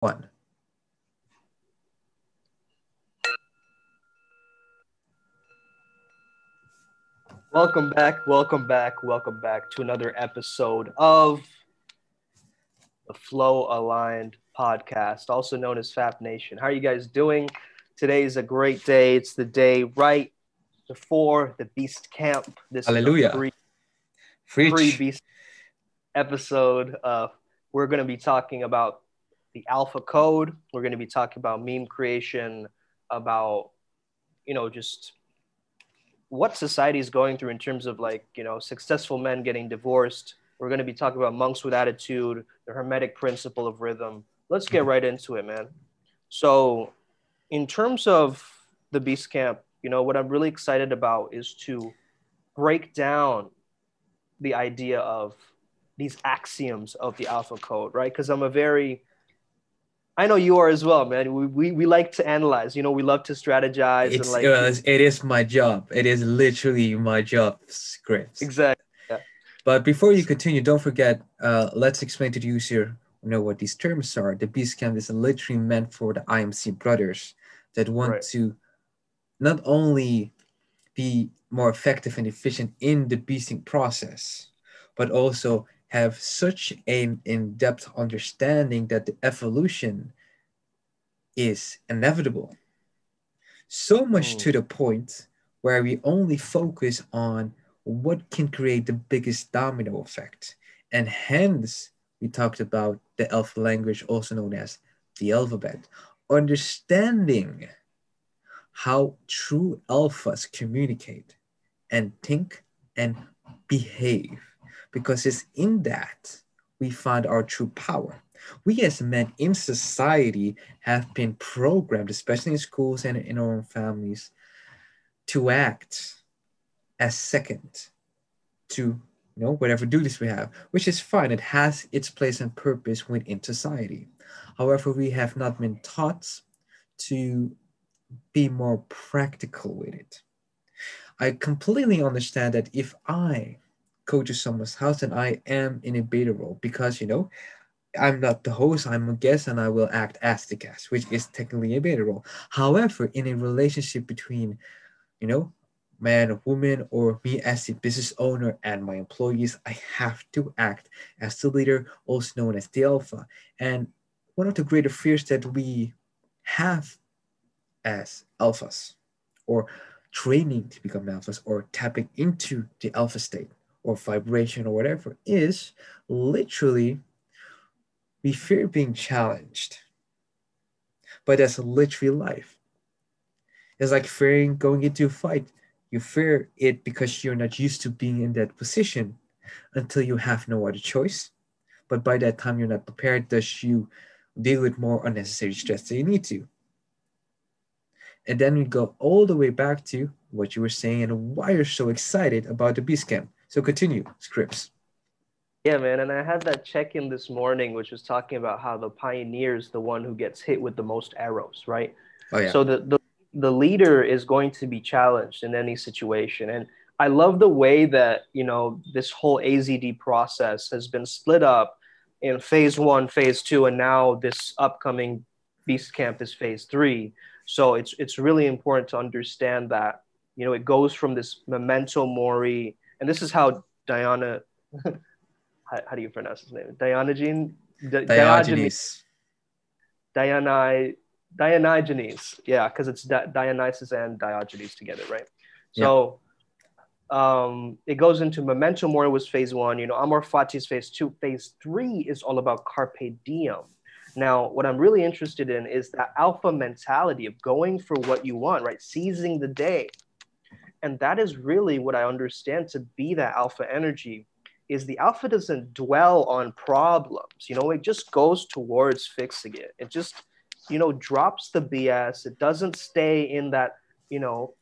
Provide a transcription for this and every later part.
one. Welcome back, welcome back, welcome back to another episode of the Flow Aligned podcast, also known as FAP Nation. How are you guys doing? Today is a great day. It's the day right before the Beast Camp. This Hallelujah. Free, free Beast episode. Uh, we're going to be talking about the Alpha Code. We're going to be talking about meme creation, about, you know, just what society is going through in terms of like, you know, successful men getting divorced. We're going to be talking about monks with attitude, the hermetic principle of rhythm. Let's get mm-hmm. right into it, man. So, in terms of the Beast Camp, you know, what I'm really excited about is to break down the idea of these axioms of the alpha code, right? Because I'm a very I know you are as well, man. We, we, we like to analyze. You know, we love to strategize. It's, and like, uh, it is my job. It is literally my job. Scripts. Exactly. Yeah. But before you continue, don't forget. Uh, let's explain to the user. You know what these terms are. The Beast Camp is literally meant for the IMC brothers that want right. to not only be more effective and efficient in the beasting process, but also have such an in-depth understanding that the evolution is inevitable. So much to the point where we only focus on what can create the biggest domino effect. And hence, we talked about the alpha language, also known as the alphabet. Understanding how true alphas communicate and think and behave because it's in that we find our true power. We as men in society have been programmed, especially in schools and in our own families, to act as second to you know whatever duties we have, which is fine. It has its place and purpose within society. However, we have not been taught to be more practical with it. I completely understand that if I go to someone's house and I am in a beta role because you know I'm not the host, I'm a guest, and I will act as the guest, which is technically a beta role. However, in a relationship between, you know, man or woman, or me as the business owner and my employees, I have to act as the leader, also known as the alpha. And one of the greater fears that we have as alphas, or training to become alphas, or tapping into the alpha state, or vibration or whatever is literally we fear being challenged. But that's literally life. It's like fearing going into a fight. You fear it because you're not used to being in that position until you have no other choice. But by that time, you're not prepared, thus, you deal with more unnecessary stress than you need to. And then we go all the way back to what you were saying and why you're so excited about the Beast Camp. So continue, Scripps. Yeah, man. And I had that check in this morning, which was talking about how the pioneer is the one who gets hit with the most arrows, right? Oh, yeah. So the, the, the leader is going to be challenged in any situation. And I love the way that, you know, this whole AZD process has been split up in phase one, phase two, and now this upcoming Beast Camp is phase three. So it's it's really important to understand that, you know, it goes from this memento mori and this is how Diana, how, how do you pronounce his name? Diogenes. Diogenes. Diana, Diogenes. Yeah, because it's Di- Dionysus and Diogenes together, right? So yeah. um, it goes into Memento Mori was phase one. You know, Amor Fati is phase two. Phase three is all about Carpe Diem. Now, what I'm really interested in is that alpha mentality of going for what you want, right? Seizing the day and that is really what i understand to be that alpha energy is the alpha doesn't dwell on problems you know it just goes towards fixing it. It just you know drops the bs it doesn't stay in that you know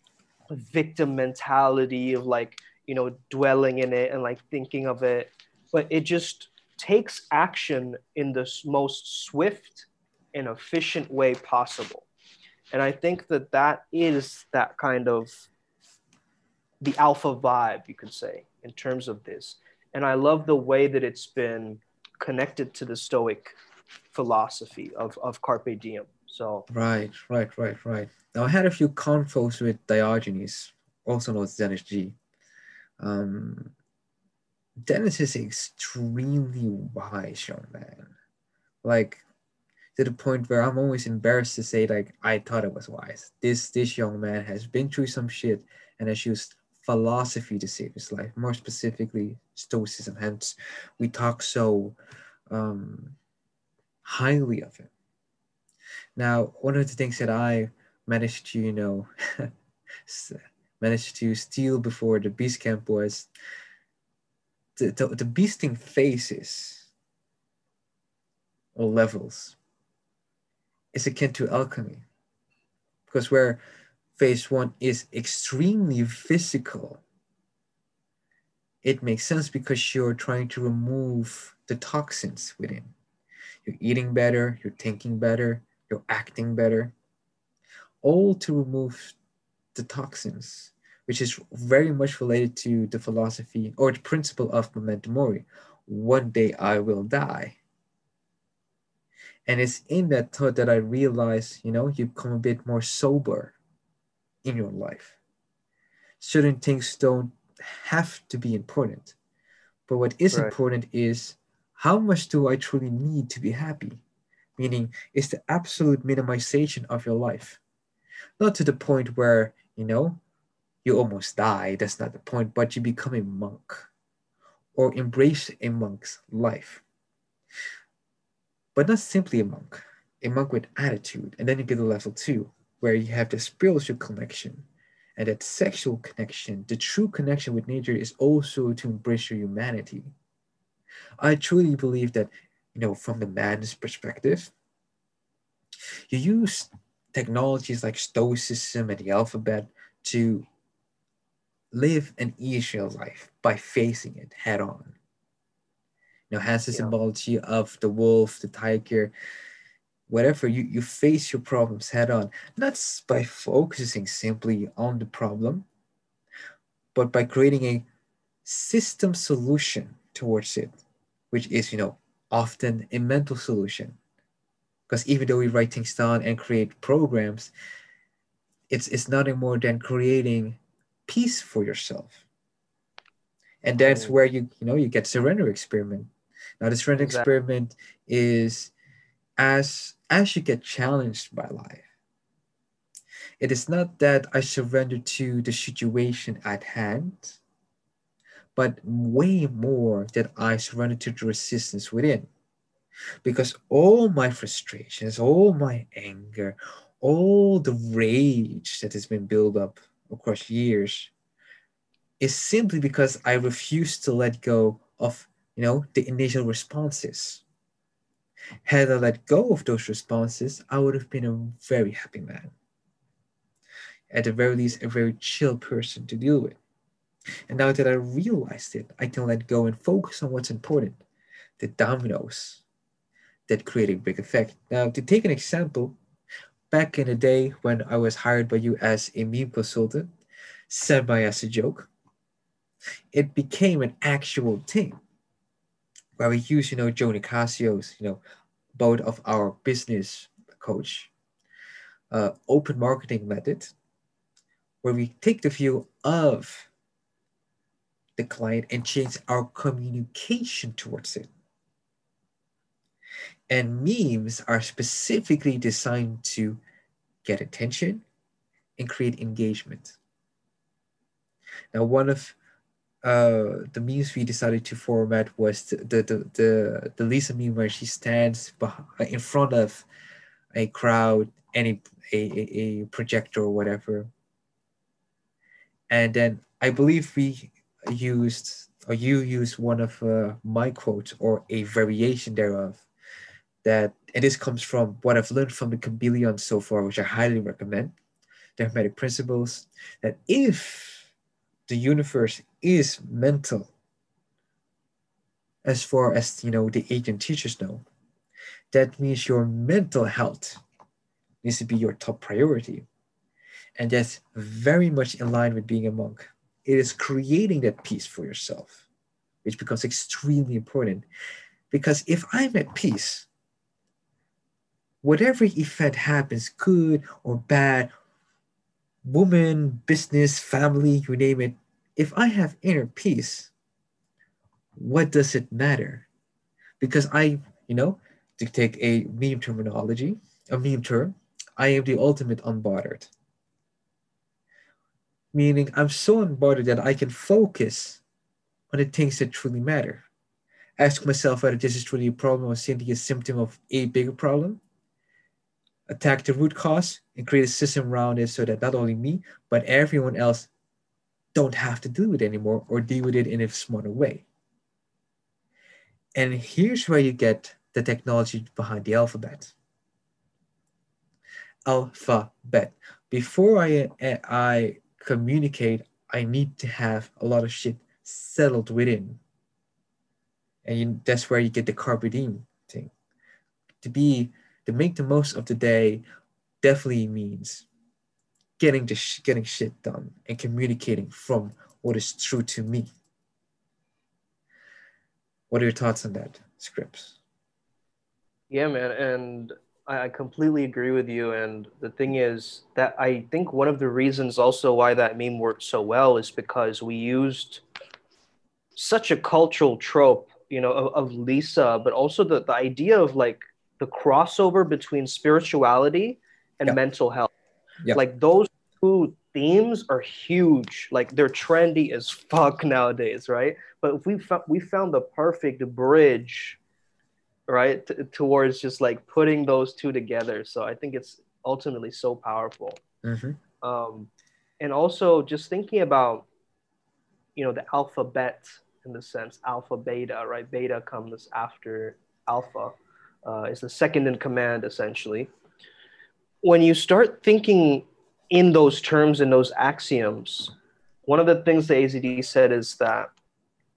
victim mentality of like you know dwelling in it and like thinking of it but it just takes action in the most swift and efficient way possible. And i think that that is that kind of the alpha vibe, you could say, in terms of this. And I love the way that it's been connected to the Stoic philosophy of, of carpe diem. So right, right, right, right. Now I had a few convos with Diogenes, also known as Dennis G. Um, Dennis is extremely wise young man. Like to the point where I'm always embarrassed to say like I thought it was wise. This this young man has been through some shit and has used philosophy to save his life, more specifically Stoicism. Hence, we talk so um, highly of him. Now, one of the things that I managed to, you know, managed to steal before the beast camp was the, the, the beasting phases or levels is akin to alchemy. Because where phase one is extremely physical, it makes sense because you're trying to remove the toxins within. You're eating better, you're thinking better, you're acting better, all to remove the toxins, which is very much related to the philosophy or the principle of memento mori. One day I will die. And it's in that thought that I realize, you know, you become a bit more sober in your life. Certain things don't have to be important. But what is right. important is how much do I truly need to be happy? Meaning, it's the absolute minimization of your life. Not to the point where, you know, you almost die, that's not the point, but you become a monk or embrace a monk's life but not simply a monk, a monk with attitude. And then you get to level two, where you have the spiritual connection and that sexual connection. The true connection with nature is also to embrace your humanity. I truly believe that, you know, from the man's perspective, you use technologies like Stoicism and the alphabet to live an easier life by facing it head on You know, has the yeah. symbology of the wolf, the tiger, whatever. You, you face your problems head on, not by focusing simply on the problem, but by creating a system solution towards it, which is, you know, often a mental solution. Because even though we write things down and create programs, it's, it's nothing more than creating peace for yourself and that's where you you know you get surrender experiment now, this surrender exactly. experiment is as as you get challenged by life. It is not that I surrender to the situation at hand, but way more that I surrender to the resistance within. Because all my frustrations, all my anger, all the rage that has been built up across years is simply because I refuse to let go of you know, the initial responses. Had I let go of those responses, I would have been a very happy man. At the very least, a very chill person to deal with. And now that I realized it, I can let go and focus on what's important the dominoes that create a big effect. Now, to take an example, back in the day when I was hired by you as a meme consultant, semi as a joke, it became an actual thing where we use, you know, Joe Nicasio's, you know, both of our business coach, uh, open marketing method, where we take the view of the client and change our communication towards it. And memes are specifically designed to get attention and create engagement. Now, one of uh, the memes we decided to format was the the the, the, the Lisa meme where she stands behind, in front of a crowd, any a, a, a projector or whatever. And then I believe we used or you used one of uh, my quotes or a variation thereof that and this comes from what I've learned from the Kybalion so far, which I highly recommend. The Hermetic principles that if the universe is mental as far as you know the agent teachers know. That means your mental health needs to be your top priority. And that's very much in line with being a monk. It is creating that peace for yourself which becomes extremely important. Because if i'm at peace whatever event happens, good or bad, woman, business, family, you name it, if I have inner peace, what does it matter? Because I, you know, to take a meme terminology, a meme term, I am the ultimate unbothered. Meaning I'm so unbothered that I can focus on the things that truly matter. Ask myself whether this is truly a problem or simply a symptom of a bigger problem. Attack the root cause and create a system around it so that not only me, but everyone else don't have to deal with it anymore or deal with it in a smarter way. And here's where you get the technology behind the alphabet. Alphabet. Before I, I communicate, I need to have a lot of shit settled within. And you, that's where you get the carpe diem thing. To be, to make the most of the day definitely means getting the sh- getting shit done and communicating from what is true to me. What are your thoughts on that, Scripps? Yeah, man, and I completely agree with you. And the thing is that I think one of the reasons also why that meme worked so well is because we used such a cultural trope, you know, of, of Lisa, but also the, the idea of like the crossover between spirituality and yeah. mental health. Yeah. Like those two themes are huge. Like they're trendy as fuck nowadays, right? But if we found we found the perfect bridge right T- towards just like putting those two together so i think it's ultimately so powerful mm-hmm. um, and also just thinking about you know the alphabet in the sense alpha beta right beta comes after alpha uh, is the second in command essentially when you start thinking in those terms and those axioms one of the things the azd said is that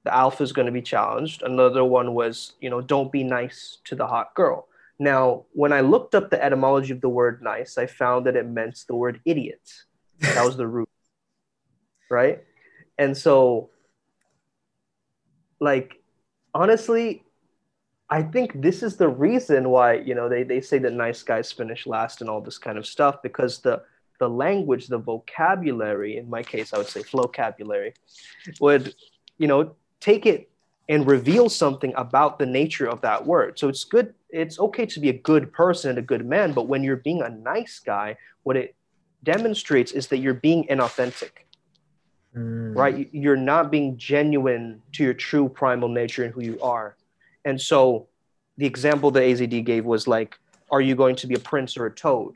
the alpha is going to be challenged. Another one was, you know, don't be nice to the hot girl. Now, when I looked up the etymology of the word nice, I found that it meant the word idiot. That was the root. Right? And so, like, honestly, I think this is the reason why, you know, they, they say that nice guys finish last and all this kind of stuff because the the language, the vocabulary, in my case, I would say vocabulary, would, you know, take it and reveal something about the nature of that word. So it's good, it's okay to be a good person and a good man, but when you're being a nice guy, what it demonstrates is that you're being inauthentic. Mm. Right? You're not being genuine to your true primal nature and who you are. And so the example the AZD gave was like, are you going to be a prince or a toad?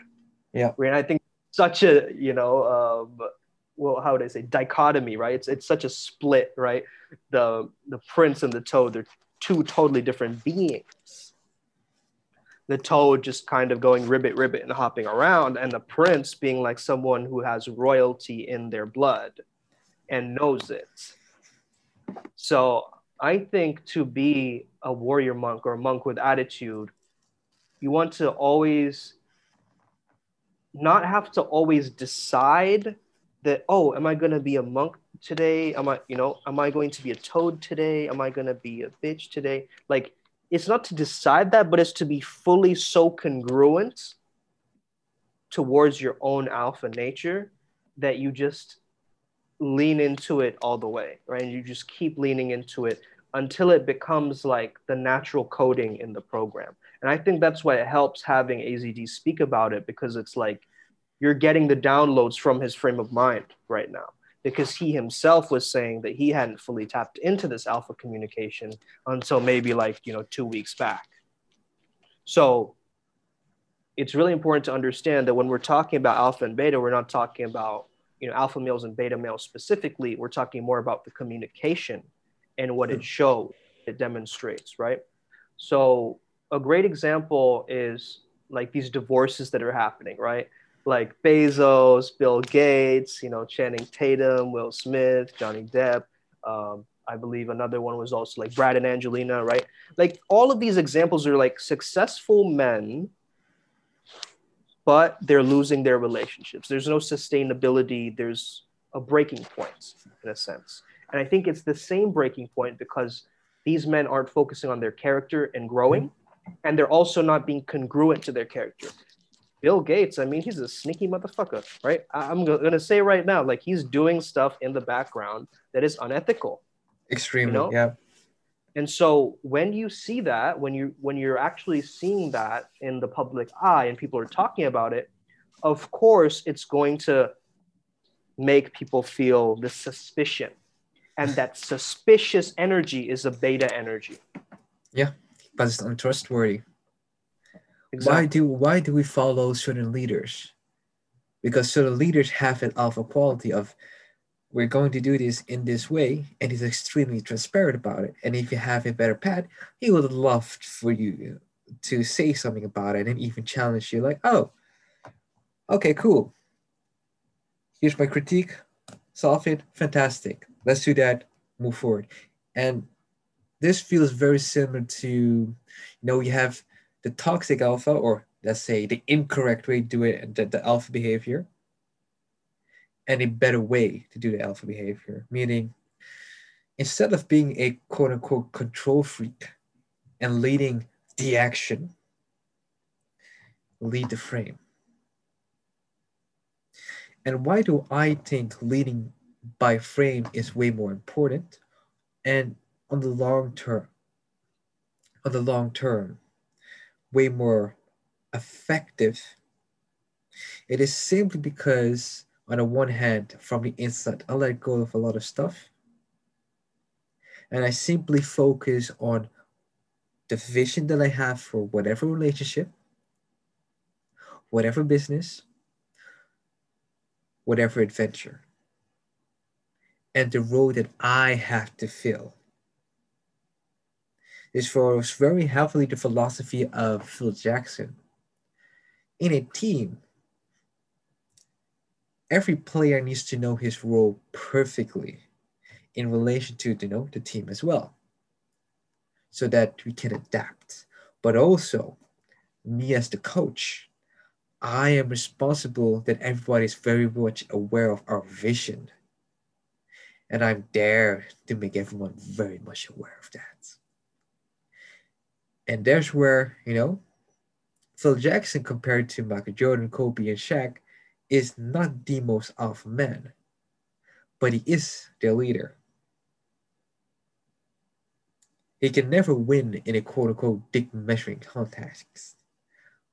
Yeah. And I think such a, you know, um, well, how would I say dichotomy, right? It's it's such a split, right? The the prince and the toad, they're two totally different beings. The toad just kind of going ribbit ribbit and hopping around, and the prince being like someone who has royalty in their blood and knows it. So I think to be a warrior monk or a monk with attitude, you want to always not have to always decide that oh am i going to be a monk today? Am i you know am i going to be a toad today? Am i going to be a bitch today? Like it's not to decide that but it's to be fully so congruent towards your own alpha nature that you just lean into it all the way right? And you just keep leaning into it until it becomes like the natural coding in the program. And i think that's why it helps having azd speak about it because it's like you're getting the downloads from his frame of mind right now because he himself was saying that he hadn't fully tapped into this alpha communication until maybe like you know two weeks back. So it's really important to understand that when we're talking about alpha and beta we're not talking about you know alpha males and beta males specifically we're talking more about the communication and what it shows it demonstrates right so a great example is like these divorces that are happening right like Bezos, Bill Gates, you know, Channing Tatum, Will Smith, Johnny Depp. Um, I believe another one was also like Brad and Angelina, right? Like all of these examples are like successful men, but they're losing their relationships. There's no sustainability. There's a breaking point in a sense. And I think it's the same breaking point because these men aren't focusing on their character and growing. and they're also not being congruent to their character. Bill Gates, I mean, he's a sneaky motherfucker, right? I'm gonna say right now, like he's doing stuff in the background that is unethical. Extremely, you know? yeah. And so when you see that, when you when you're actually seeing that in the public eye and people are talking about it, of course it's going to make people feel the suspicion. And that suspicious energy is a beta energy. Yeah, but it's untrustworthy. Exactly. Why do why do we follow certain leaders? Because certain leaders have an alpha quality of we're going to do this in this way, and he's extremely transparent about it. And if you have a better pad, he would love for you to say something about it and even challenge you, like, oh, okay, cool. Here's my critique, solve it, fantastic. Let's do that, move forward. And this feels very similar to, you know, you have the toxic alpha, or let's say the incorrect way to do it, the, the alpha behavior and a better way to do the alpha behavior. Meaning, instead of being a quote unquote control freak and leading the action, lead the frame. And why do I think leading by frame is way more important? And on the long term, on the long term, way more effective. It is simply because on the one hand, from the inside, I let go of a lot of stuff. And I simply focus on the vision that I have for whatever relationship, whatever business, whatever adventure, and the role that I have to fill. This follows very heavily the philosophy of Phil Jackson. In a team, every player needs to know his role perfectly in relation to you know the team as well so that we can adapt. But also me as the coach i am responsible that everybody is very much aware of our vision. And i'm there to make everyone very much aware of that. And there's where you know phil jackson compared to michael jordan kobe and Shaq is not the most alpha man, but he is their leader. He can never win in a quote unquote dick measuring contest,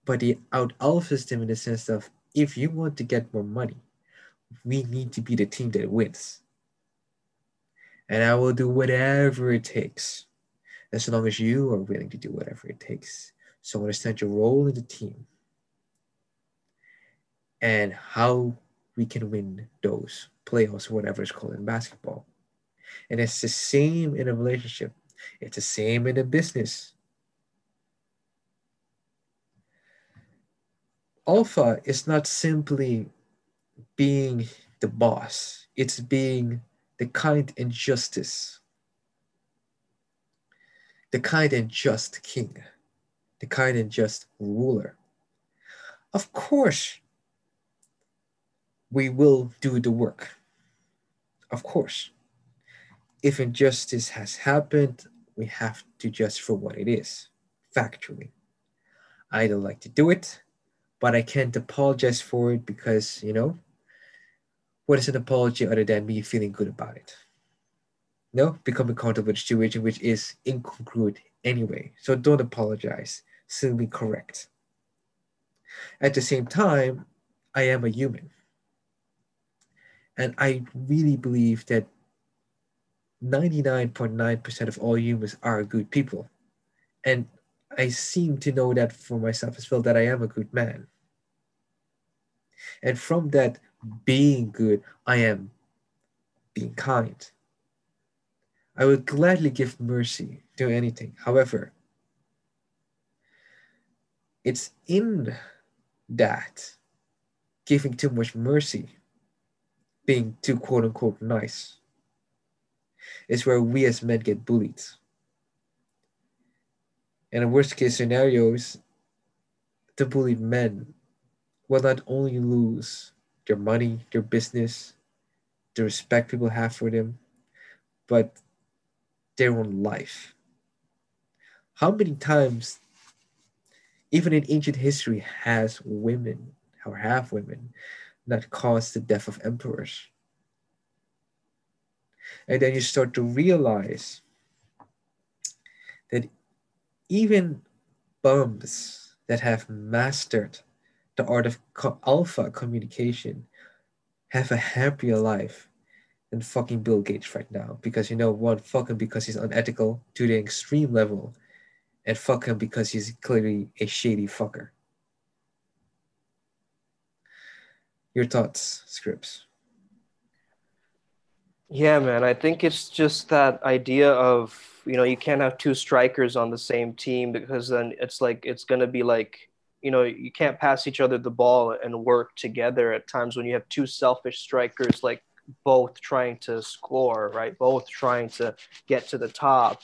but he out alphas them in the sense of if you want to get more money, we need to be the team that wins. And I will do whatever it takes, as long as you are willing to do whatever it takes. So understand your role in the team and how we can win those playoffs, whatever it's called in basketball. And it's the same in a relationship, it's the same in a business. Alpha is not simply being the boss, it's being the kind and justice, the kind and just king, the kind and just ruler. Of course, we will do the work. Of course. If injustice has happened, we have to judge for what it is, factually. I don't like to do it, but I can't apologize for it because, you know, what is an apology other than me feeling good about it? No, become accountable with a situation which is incongruent anyway. So don't apologize, simply correct. At the same time, I am a human. And I really believe that 99.9% of all humans are good people. And I seem to know that for myself as well, that I am a good man. And from that being good, I am being kind. I would gladly give mercy to anything. However, it's in that giving too much mercy being too quote unquote nice. It's where we as men get bullied. And in worst case scenarios, the bullied men will not only lose their money, their business, the respect people have for them, but their own life. How many times even in ancient history, has women or have women that caused the death of emperors. And then you start to realize that even bums that have mastered the art of alpha communication have a happier life than fucking Bill Gates right now. Because you know what? Fuck him because he's unethical to the extreme level, and fuck him because he's clearly a shady fucker. Your thoughts, Scripps? Yeah, man. I think it's just that idea of, you know, you can't have two strikers on the same team because then it's like, it's going to be like, you know, you can't pass each other the ball and work together at times when you have two selfish strikers, like both trying to score, right? Both trying to get to the top.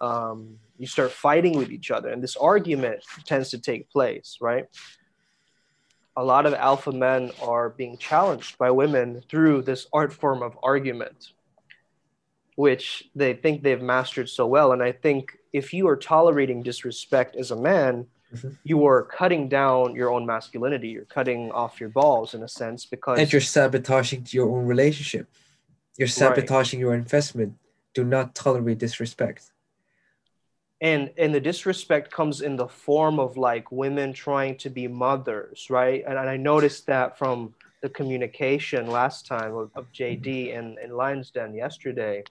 Um, you start fighting with each other, and this argument tends to take place, right? A lot of alpha men are being challenged by women through this art form of argument, which they think they've mastered so well. And I think if you are tolerating disrespect as a man, mm-hmm. you are cutting down your own masculinity. You're cutting off your balls in a sense because. And you're sabotaging your own relationship. You're sabotaging right. your investment. Do not tolerate disrespect and and the disrespect comes in the form of like women trying to be mothers right? And, and i noticed that from the communication last time of, of jd and in lions den yesterday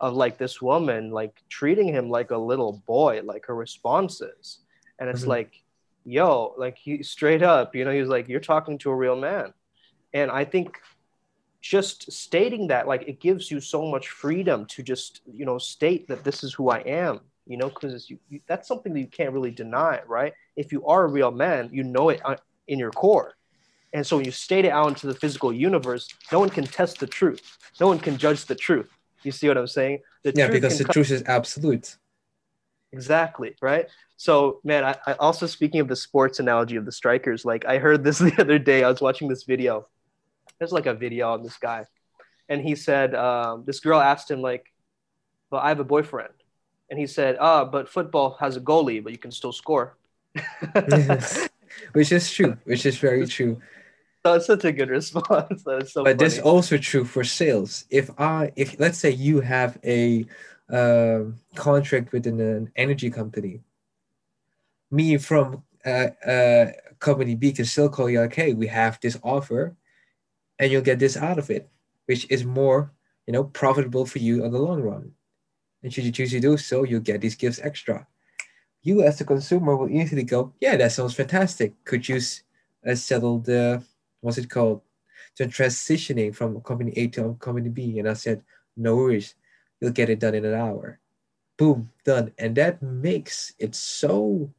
of like this woman like treating him like a little boy like her responses. And it's mm-hmm. like yo like he straight up you know he's like you're talking to a real man. And i think just stating that like it gives you so much freedom to just you know state that this is who i am you know, because that's something that you can't really deny, right? If you are a real man, you know it uh, in your core. And so when you state it out into the physical universe, no one can test the truth. No one can judge the truth. You see what I'm saying? The yeah, because the come- truth is absolute. Exactly, right? So, man, I, I, also speaking of the sports analogy of the strikers, like I heard this the other day. I was watching this video. There's like a video on this guy, and he said um, this girl asked him like, "Well, I have a boyfriend," and he said, "Ah, but football has a goalie, but you can still score." yes. Which is true. Which is very true. That's such a good response. That's so. But this also true for sales. If I, if let's say you have a uh, contract with an, energy company, me from uh, uh, company B can still call you like, "Hey, we have this offer, and you'll get this out of it," which is more, you know, profitable for you on the long run. And should you choose to do so, you'll get these gifts extra. You, as the consumer, will easily go, yeah, that sounds fantastic. Could you uh, settle the, what's it called? The transitioning from company A to company B. And I said, no worries, you'll get it done in an hour. Boom, done. And that makes it so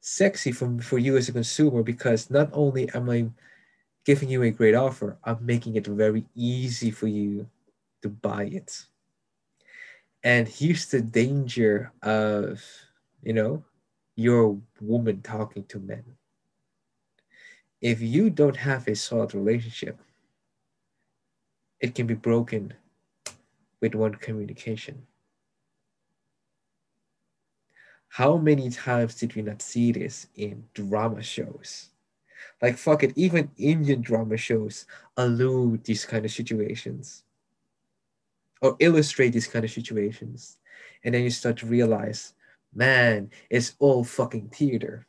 sexy for, for you as a consumer because not only am I giving you a great offer, I'm making it very easy for you to buy it. And here's the danger of, you know, your woman talking to men. If you don't have a solid relationship, it can be broken with one communication. How many times did we not see this in drama shows? Like, fuck it, even Indian drama shows allude these kind of situations or illustrate these kind of situations. And then you start to realize, man, it's all fucking theater.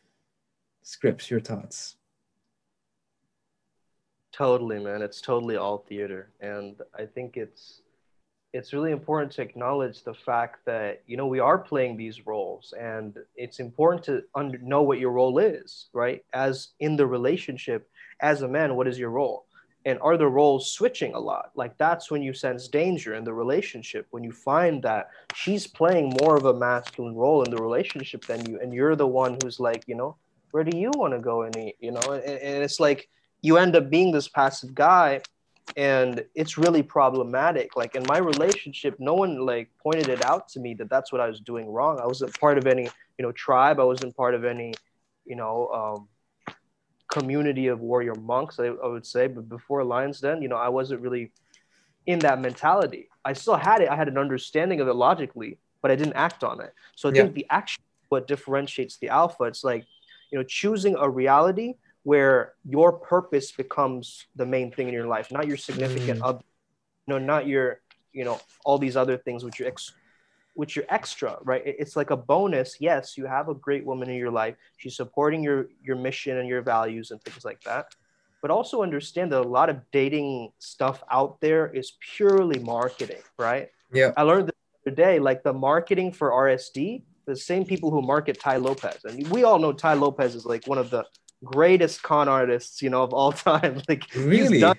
Scripts, your thoughts. Totally, man. It's totally all theater. And I think it's it's really important to acknowledge the fact that you know we are playing these roles and it's important to under, know what your role is right as in the relationship as a man what is your role and are the roles switching a lot? Like that's when you sense danger in the relationship when you find that she's playing more of a masculine role in the relationship than you and you're the one who's like you know where do you want to go and eat? You know and, and it's like you end up being this passive guy and it's really problematic. Like in my relationship no one like pointed it out to me that that's what i was doing wrong. I wasn't part of any you know tribe. I wasn't part of any you know um, community of warrior monks, I, I would say. But before Lions Den, you know, I wasn't really in that mentality. I still had it. I had an understanding of it logically, but I didn't act on it. So I yeah. think the action what differentiates the alpha. It's like you know choosing a reality where your purpose becomes the main thing in your life not your significant mm. other you know not your you know all these other things which are ex- which you're extra right? It's like a bonus. Yes you have a great woman in your life. She's supporting your your mission and your values and things like that. But also understand that a lot of dating stuff out there is purely marketing right? Yeah. I learned the other day like the marketing for rsd the same people who market Tai Lopez. And we all know Tai Lopez is like one of the greatest con artists, you know, of all time. Like really, done,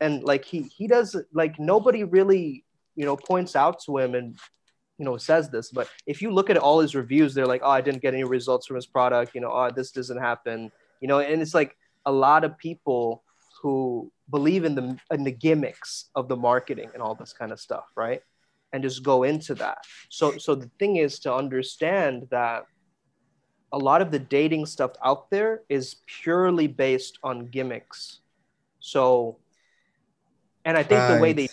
and like he he does like nobody really you know points out to him and you know says this. But if you look at all his reviews, they're like, oh, I didn't get any results from his product. You know, oh, this doesn't happen. You know, and it's like a lot of people who believe in the in the gimmicks of the marketing and all this kind of stuff, right? And just go into that. So so the thing is to understand that a lot of the dating stuff out there is purely based on gimmicks. So, and I think right. the way they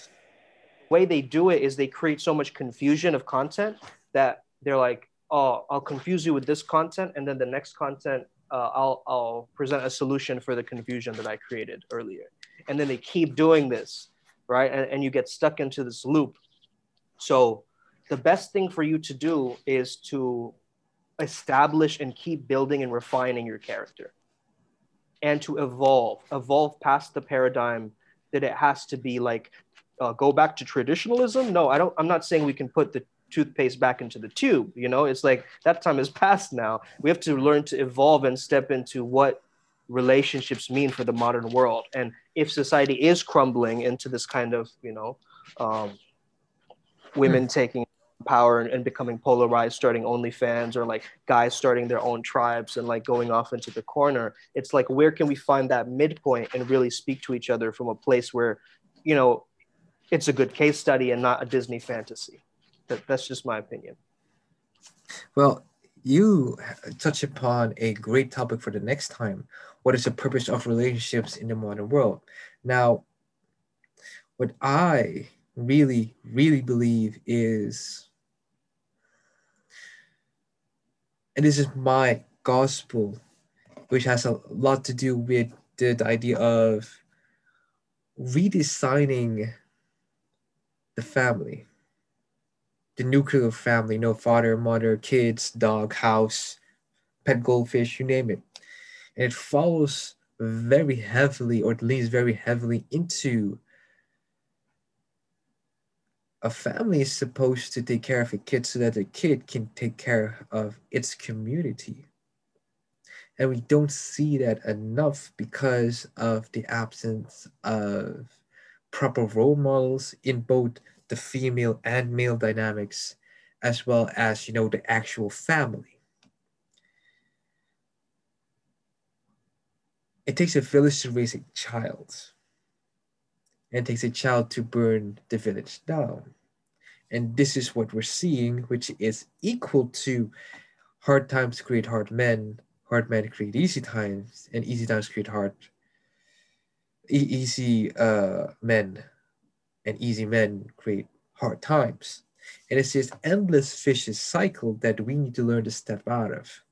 way they do it is they create so much confusion of content that they're like, oh, I'll confuse you with this content, and then the next content, uh, I'll I'll present a solution for the confusion that I created earlier, and then they keep doing this, right? And, and you get stuck into this loop. So, the best thing for you to do is to establish and keep building and refining your character and to evolve evolve past the paradigm that it has to be like uh, go back to traditionalism no i don't i'm not saying we can put the toothpaste back into the tube you know it's like that time is past now we have to learn to evolve and step into what relationships mean for the modern world and if society is crumbling into this kind of you know um, women hmm. taking power and, and becoming polarized, starting OnlyFans or like guys starting their own tribes and like going off into the corner. It's like where can we find that midpoint and really speak to each other from a place where, you know, it's a good case study and not a Disney fantasy. That, that's just my opinion. Well, you touch upon a great topic for the next time. What is the purpose of relationships in the modern world? Now, what I really, really believe is and this is my gospel, which has a lot to do with the, the idea of redesigning the family, the nuclear family, no father, mother, kids, dog, house, pet goldfish, you name it. And it follows very heavily, or at least very heavily, into a family is supposed to take care of a kid so that the kid can take care of its community. And we don't see that enough because of the absence of proper role models in both the female and male dynamics, as well as, you know, the actual family. It takes a village to raise a child and takes a child to burn the village down. And this is what we're seeing, which is equal to hard times create hard men, hard men create easy times, and easy times create hard easy uh, men, and easy men create hard times. And it's this endless vicious cycle that we need to learn to step out of.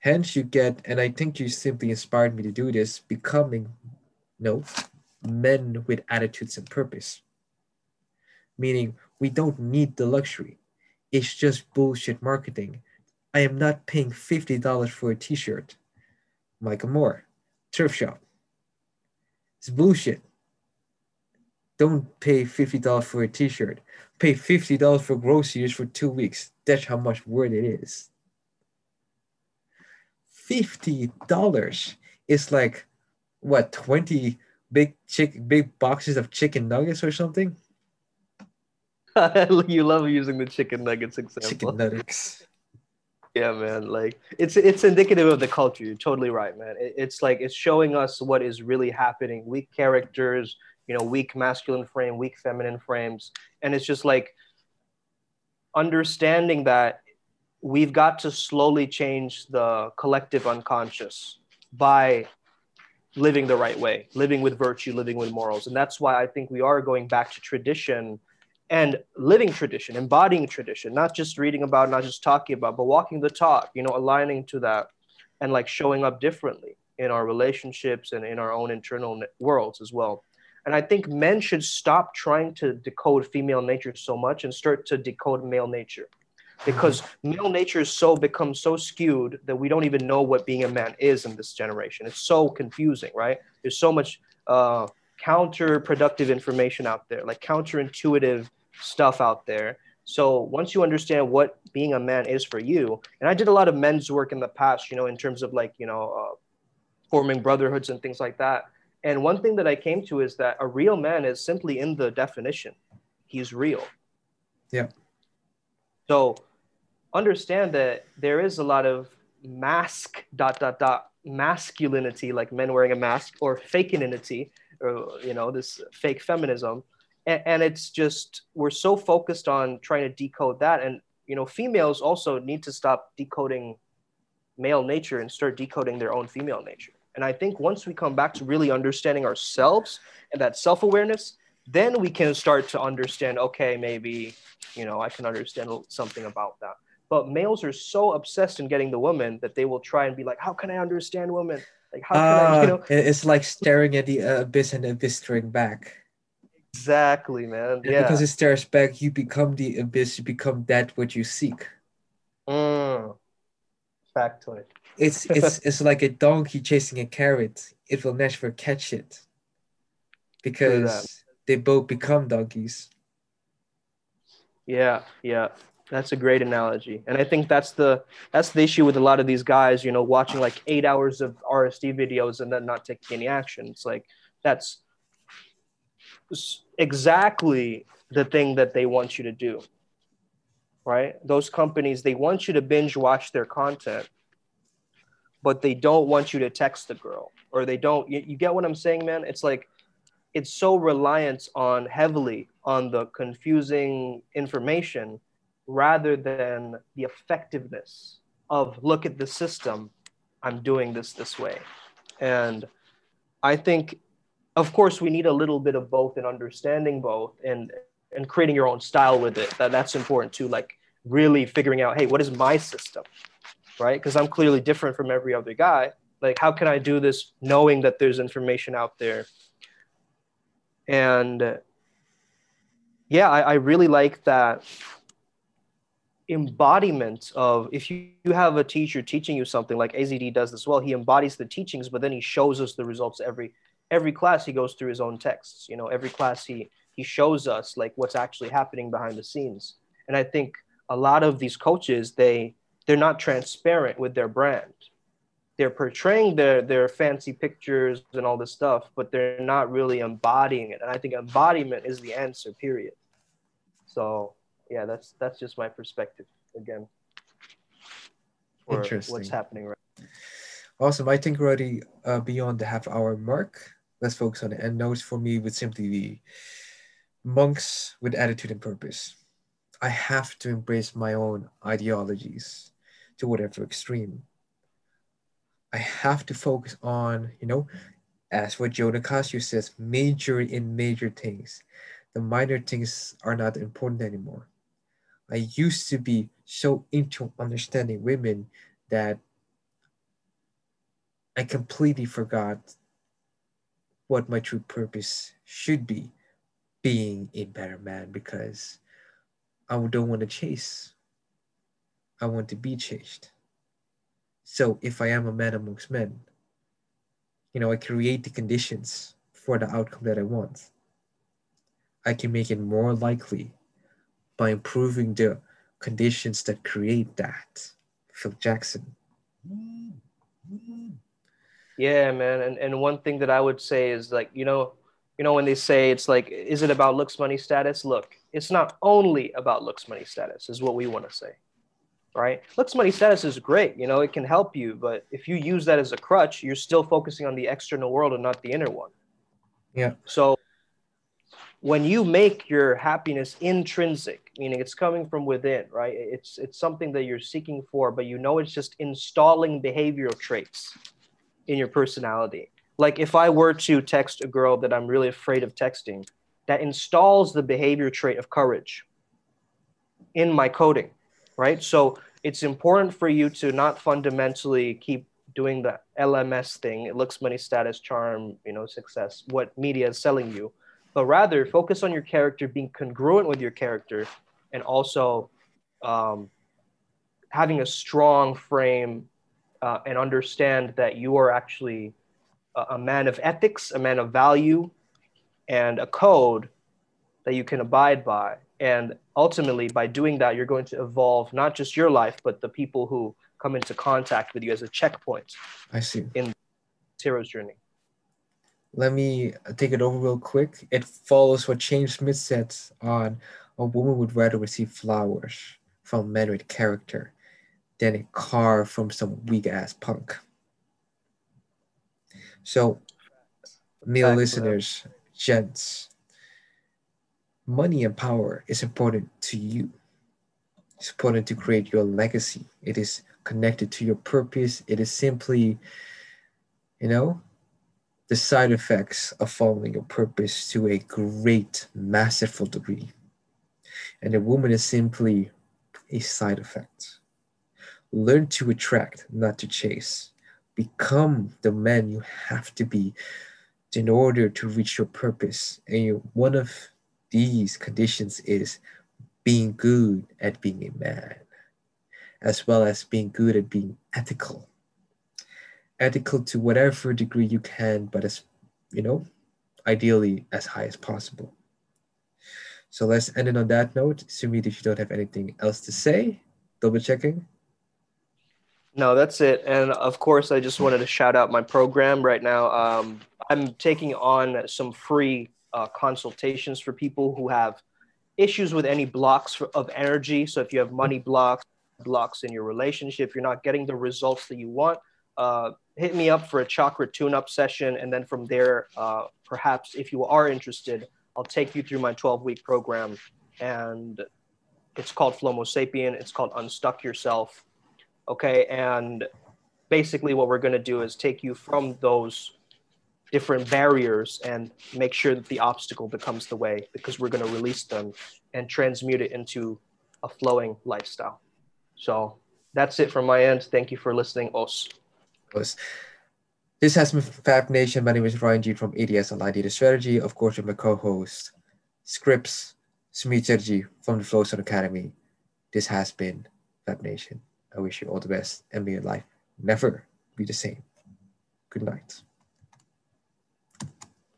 Hence, you get, and I think you simply inspired me to do this, becoming, no, men with attitudes and purpose. Meaning, we don't need the luxury. It's just bullshit marketing. I am not paying $50 for a t shirt. Michael Moore, Turf Shop. It's bullshit. Don't pay $50 for a t shirt. Pay $50 for groceries for two weeks. That's how much worth it is. $50 is like what 20 big chick big boxes of chicken nuggets or something you love using the chicken nuggets example chicken nuggets yeah man like it's it's indicative of the culture. You're totally right man. It, it's like it's showing us what is really happening. Weak characters you know weak masculine frame weak feminine frames. And it's just like understanding that we've got to slowly change the collective unconscious by living the right way living with virtue living with morals. And that's why i think we are going back to tradition and living tradition, embodying tradition, not just reading about, not just talking about, but walking the talk, you know, aligning to that and like showing up differently in our relationships and in our own internal worlds as well. And I think men should stop trying to decode female nature so much and start to decode male nature. Because male nature is so become so skewed that we don't even know what being a man is in this generation. It's so confusing, right? There's so much uh, counterproductive information out there, like counterintuitive stuff out there. So once you understand what being a man is for you, and I did a lot of men's work in the past, you know, in terms of like, you know, uh, forming brotherhoods and things like that. And one thing that I came to is that a real man is simply in the definition. He's real. Yeah. So understand that there is a lot of mask dot dot dot masculinity, like men wearing a mask, or fakeninity, or you know, this fake feminism and, and it's just we're so focused on trying to decode that. And you know females also need to stop decoding male nature and start decoding their own female nature. And i think once we come back to really understanding ourselves and that self-awareness then we can start to understand okay maybe you know i can understand something about that. But males are so obsessed in getting the woman that they will try and be like how can i understand women? Like how can uh, I, you ah, know? it's like staring at the abyss and the abyss staring back Exactly, man. Yeah. Because it stares back, you become the abyss, you become that what you seek. Mm. Factoid. It's it's it's like a donkey chasing a carrot. It will never catch it. Because they both become donkeys. Yeah, yeah. That's a great analogy. And I think that's the that's the issue with a lot of these guys, you know, watching like eight hours of RSD videos and then not taking any action. It's like that's exactly the thing that they want you to do right? Those companies they want you to binge watch their content but they don't want you to text the girl or they don't you, you, get what i'm saying man? It's like it's so reliant on heavily on the confusing information rather than the effectiveness of look at the system. I'm doing this this way. And i think of course we need a little bit of both and understanding both and and creating your own style with it. That that's important too like really figuring out hey what is my system right? Because i'm clearly different from every other guy. Like how can i do this knowing that there's information out there? And yeah i, I really like that embodiment of if you, you have a teacher teaching you something like azd does as well he embodies the teachings but then he shows us the results every every class he goes through his own texts you know every class he he shows us like what's actually happening behind the scenes. And i think a lot of these coaches they they're not transparent with their brand. They're portraying their their fancy pictures and all this stuff but they're not really embodying it. And i think embodiment is the answer period. So yeah that's that's just my perspective again Interesting. what's happening right awesome. I think we're already uh, beyond the half hour mark let's focus on it. And notes for me would simply be monks with attitude and purpose. I have to embrace my own ideologies to whatever extreme. I have to focus on, you know, as what Joe Nicasio says, major in major things. The minor things are not important anymore. I used to be so into understanding women that I completely forgot what my true purpose should be being a better man because I don't want to chase. I want to be chased. So if I am a man amongst men, you know, I create the conditions for the outcome that I want. I can make it more likely by improving the conditions that create that. Phil Jackson. Mm. Yeah, man. And and one thing that I would say is like, you know, you know, when they say it's like, is it about looks, money, status? Look, it's not only about looks, money, status, is what we want to say. Right? Looks, money, status is great. You know, it can help you, but if you use that as a crutch, you're still focusing on the external world and not the inner one. Yeah. So when you make your happiness intrinsic, meaning it's coming from within, right? It's it's something that you're seeking for, but you know it's just installing behavioral traits in your personality. Like if I were to text a girl that I'm really afraid of texting, that installs the behavior trait of courage in my coding, right? So it's important for you to not fundamentally keep doing the LMS thing, it looks, money, status, charm, you know, success, what media is selling you, but rather focus on your character being congruent with your character and also um, having a strong frame uh, and understand that you are actually a, a man of ethics, a man of value, and a code that you can abide by. And ultimately, by doing that, you're going to evolve not just your life, but the people who come into contact with you as a checkpoint. I see. In hero's journey. Let me take it over real quick. It follows what James Smith said on a woman would rather receive flowers from men with character than a car from some weak ass punk. So, male listeners, gents, money and power is important to you. It's important to create your legacy. It is connected to your purpose. It is simply, you know, the side effects of following your purpose to a great, masterful degree. And a woman is simply a side effect. Learn to attract, not to chase. Become the man you have to be in order to reach your purpose. And one of these conditions is being good at being a man, as well as being good at being ethical. Ethical to whatever degree you can, but as you know, ideally as high as possible. So let's end it on that note. Sumit, if you don't have anything else to say, double checking. No, that's it. And of course, I just wanted to shout out my program right now. Um, I'm taking on some free uh, consultations for people who have issues with any blocks for, of energy. So if you have money blocks, blocks in your relationship, you're not getting the results that you want, uh, hit me up for a chakra tune-up session. And then from there, uh, perhaps if you are interested, I'll take you through my 12-week program. And it's called Flomo Sapien. It's called Unstuck Yourself. Okay. And basically what we're going to do is take you from those different barriers and make sure that the obstacle becomes the way because we're going to release them and transmute it into a flowing lifestyle. So that's it from my end. Thank you for listening, Os. This has been Fab Nation. My name is Ryan G from ADS Online Data Strategy. Of course, with my co-host, Scripps Sumit from the Flowzone Academy. This has been Fab Nation. I wish you all the best and may your life never be the same. Good night.